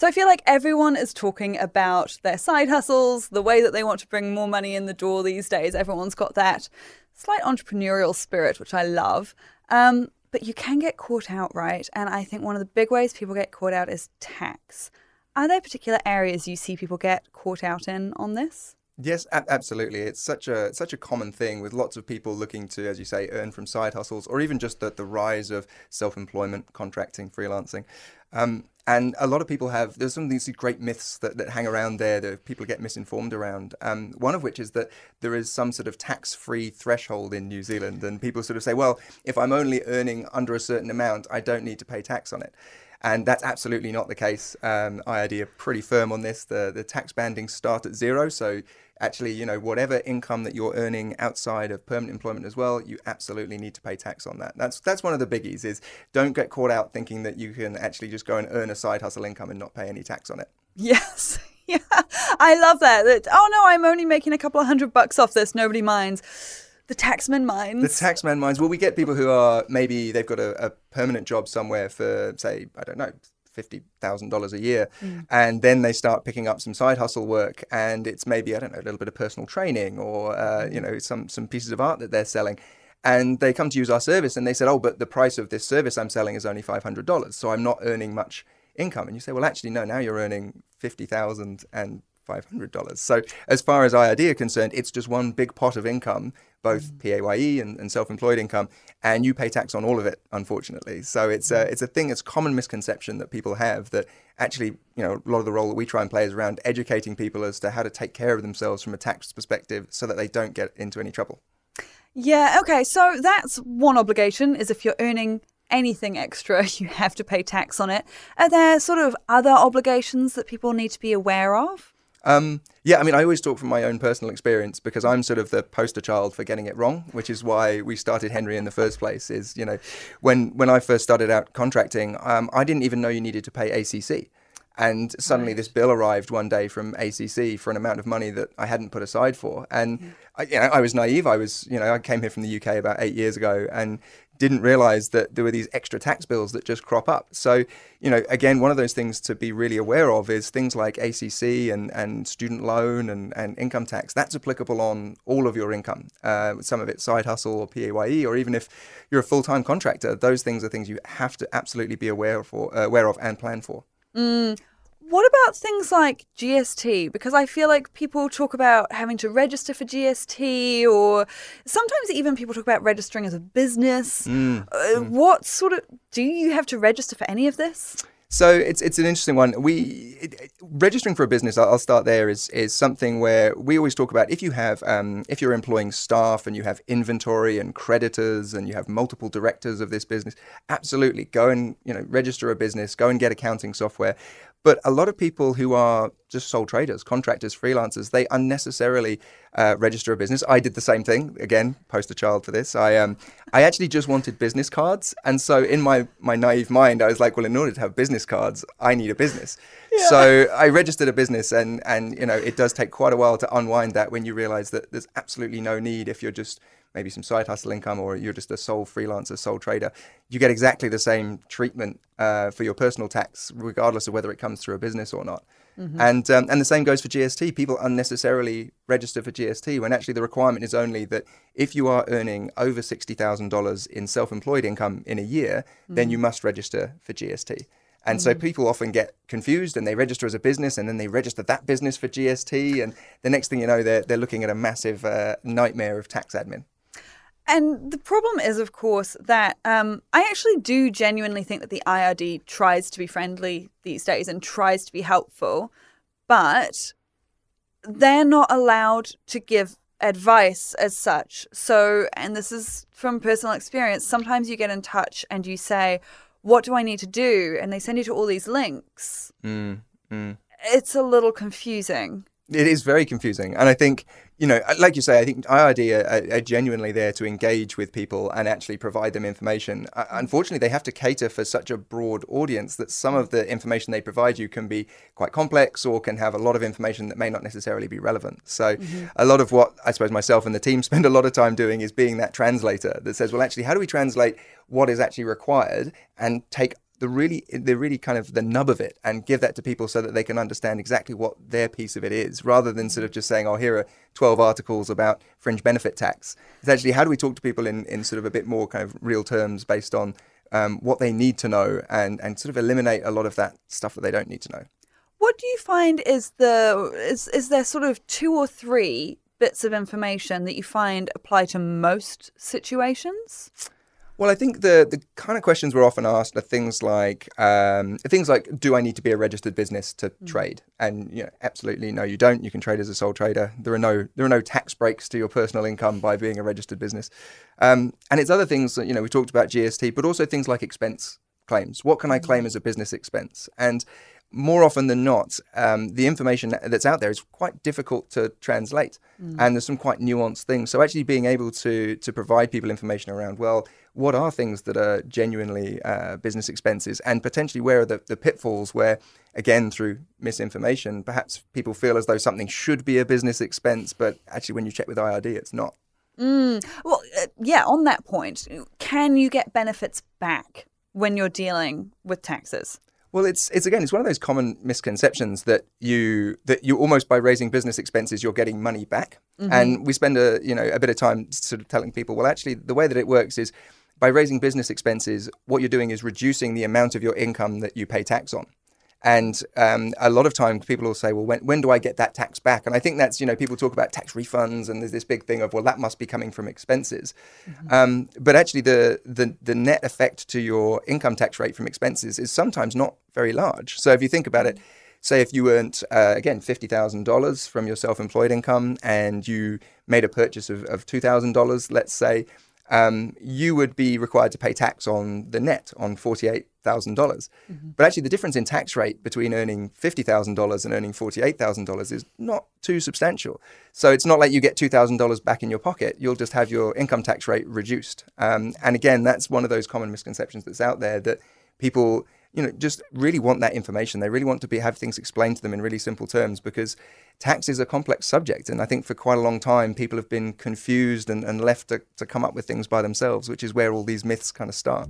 So I feel like everyone is talking about their side hustles, the way that they want to bring more money in the door these days. Everyone's got that slight entrepreneurial spirit, which I love. Um, but you can get caught out, right? And I think one of the big ways people get caught out is tax. Are there particular areas you see people get caught out in on this? Yes, absolutely. It's such a such a common thing with lots of people looking to, as you say, earn from side hustles, or even just the, the rise of self-employment, contracting, freelancing. Um, and a lot of people have there's some of these great myths that, that hang around there that people get misinformed around. Um, one of which is that there is some sort of tax-free threshold in New Zealand, and people sort of say, well, if I'm only earning under a certain amount, I don't need to pay tax on it. And that's absolutely not the case. Um, IRD are pretty firm on this. The the tax bandings start at zero, so actually, you know, whatever income that you're earning outside of permanent employment as well, you absolutely need to pay tax on that. That's that's one of the biggies. Is don't get caught out thinking that you can actually just go and earn a side hustle income and not pay any tax on it. Yes. Yeah, I love that. that. Oh no, I'm only making a couple of hundred bucks off this. Nobody minds. The taxman minds. The taxman minds. Well, we get people who are maybe they've got a, a permanent job somewhere for, say, I don't know, fifty thousand dollars a year, mm. and then they start picking up some side hustle work, and it's maybe I don't know a little bit of personal training or uh, you know some some pieces of art that they're selling, and they come to use our service, and they said, oh, but the price of this service I'm selling is only five hundred dollars, so I'm not earning much income, and you say, well, actually, no, now you're earning fifty thousand and $500. So, as far as IRD are concerned, it's just one big pot of income, both mm. PAYE and, and self employed income, and you pay tax on all of it, unfortunately. So, it's a, mm. it's a thing, it's a common misconception that people have that actually, you know, a lot of the role that we try and play is around educating people as to how to take care of themselves from a tax perspective so that they don't get into any trouble. Yeah, okay. So, that's one obligation is if you're earning anything extra, you have to pay tax on it. Are there sort of other obligations that people need to be aware of? Um, yeah, I mean, I always talk from my own personal experience because I'm sort of the poster child for getting it wrong, which is why we started Hnry in the first place. Is you know, when when I first started out contracting, um, I didn't even know you needed to pay ACC. And suddenly, right. this bill arrived one day from ACC for an amount of money that I hadn't put aside for. And yeah. I, you know, I was naive. I was, you know, I came here from the UK about eight years ago, and didn't realize that there were these extra tax bills that just crop up. So, you know, again, one of those things to be really aware of is things like ACC and, and student loan and, and income tax. That's applicable on all of your income. Uh, some of it side hustle or PAYE, or even if you're a full time contractor, those things are things you have to absolutely be aware, for, uh, aware of and plan for. Mm. What about things like GST? Because I feel like people talk about having to register for GST, or sometimes even people talk about registering as a business. Mm, uh, mm. What sort of do you have to register for any of this? So it's it's an interesting one. We it, registering for a business. I'll start there. Is is something where we always talk about if you have um, if you're employing staff and you have inventory and creditors and you have multiple directors of this business. Absolutely, go and you know register a business. Go and get accounting software. But a lot of people who are just sole traders, contractors, freelancers, they unnecessarily uh, register a business. I did the same thing. Again, poster child for this. I um, I actually just wanted business cards, and so in my my naive mind, I was like, well, in order to have business cards, I need a business. Yeah. So I registered a business, and and you know, it does take quite a while to unwind that when you realize that there's absolutely no need if you're just maybe some side hustle income or you're just a sole freelancer, sole trader, you get exactly the same treatment uh, for your personal tax, regardless of whether it comes through a business or not. Mm-hmm. And um, and the same goes for GST. People unnecessarily register for GST when actually the requirement is only that if you are earning over sixty thousand dollars in self-employed income in a year, mm-hmm. then you must register for GST. And mm-hmm. so people often get confused and they register as a business and then they register that business for GST. And the next thing you know, they're, they're looking at a massive uh, nightmare of tax admin. And the problem is, of course, that um, I actually do genuinely think that the IRD tries to be friendly these days and tries to be helpful, but they're not allowed to give advice as such. So, and this is from personal experience, sometimes you get in touch and you say, What do I need to do? And they send you to all these links. Mm, mm. It's a little confusing. It is very confusing. And I think you know, uh, like you say, I think IRD are, are, genuinely there to engage with people and actually provide them information. Uh, unfortunately, they have to cater for such a broad audience that some of the information they provide you can be quite complex or can have a lot of information that may not necessarily be relevant. So, mm-hmm. a lot of what I suppose myself and the team spend a lot of time doing is being that translator that says, well, actually, how do we translate what is actually required and take the really the really kind of the nub of it and give that to people so that they can understand exactly what their piece of it is rather than sort of just saying oh here are 12 articles about fringe benefit tax. It's actually how do we talk to people in, in sort of a bit more kind of real terms based on um, what they need to know and and sort of eliminate a lot of that stuff that they don't need to know? What do you find is the is is there sort of two or three bits of information that you find apply to most situations well, I think the the kind of questions we're often asked are things like um, things like, do I need to be a registered business to mm. trade? And you know, absolutely no, you don't. You can trade as a sole trader. There are no there are no tax breaks to your personal income by being a registered business. Um, and it's other things that you know we talked about GST, but also things like expense claims. What can I claim mm. as a business expense? And more often than not, um, the information that's out there is quite difficult to translate, mm. and there's some quite nuanced things. So actually being able to to provide people information around, well, what are things that are genuinely uh, business expenses, and potentially where are the, the pitfalls where, again, through misinformation, perhaps people feel as though something should be a business expense, but actually when you check with IRD, it's not. Mm. Well, uh, yeah. On that point, can you get benefits back when you're dealing with taxes? Well, it's it's again, it's one of those common misconceptions that you that you almost by raising business expenses you're getting money back, mm-hmm. and we spend a you know a bit of time sort of telling people, well, actually, the way that it works is by raising business expenses, what you're doing is reducing the amount of your income that you pay tax on. And um, a lot of times people will say, well, when, when do I get that tax back? And I think that's, you know, people talk about tax refunds and there's this big thing of, well, that must be coming from expenses. Mm-hmm. Um, but actually, the, the, the net effect to your income tax rate from expenses is sometimes not very large. So if you think about it, say if you earned, uh, again, $50,000 from your self employed income and you made a purchase of, of $2,000, let's say, um, you would be required to pay tax on the net on $48,000. Mm-hmm. But actually, the difference in tax rate between earning $50,000 and earning $48,000 is not too substantial. So it's not like you get $2,000 back in your pocket. You'll just have your income tax rate reduced. Um, and again, that's one of those common misconceptions that's out there that people you know, just really want that information. They really want to be have things explained to them in really simple terms because tax is a complex subject. And I think for quite a long time, people have been confused and, and left to, to come up with things by themselves, which is where all these myths kind of start.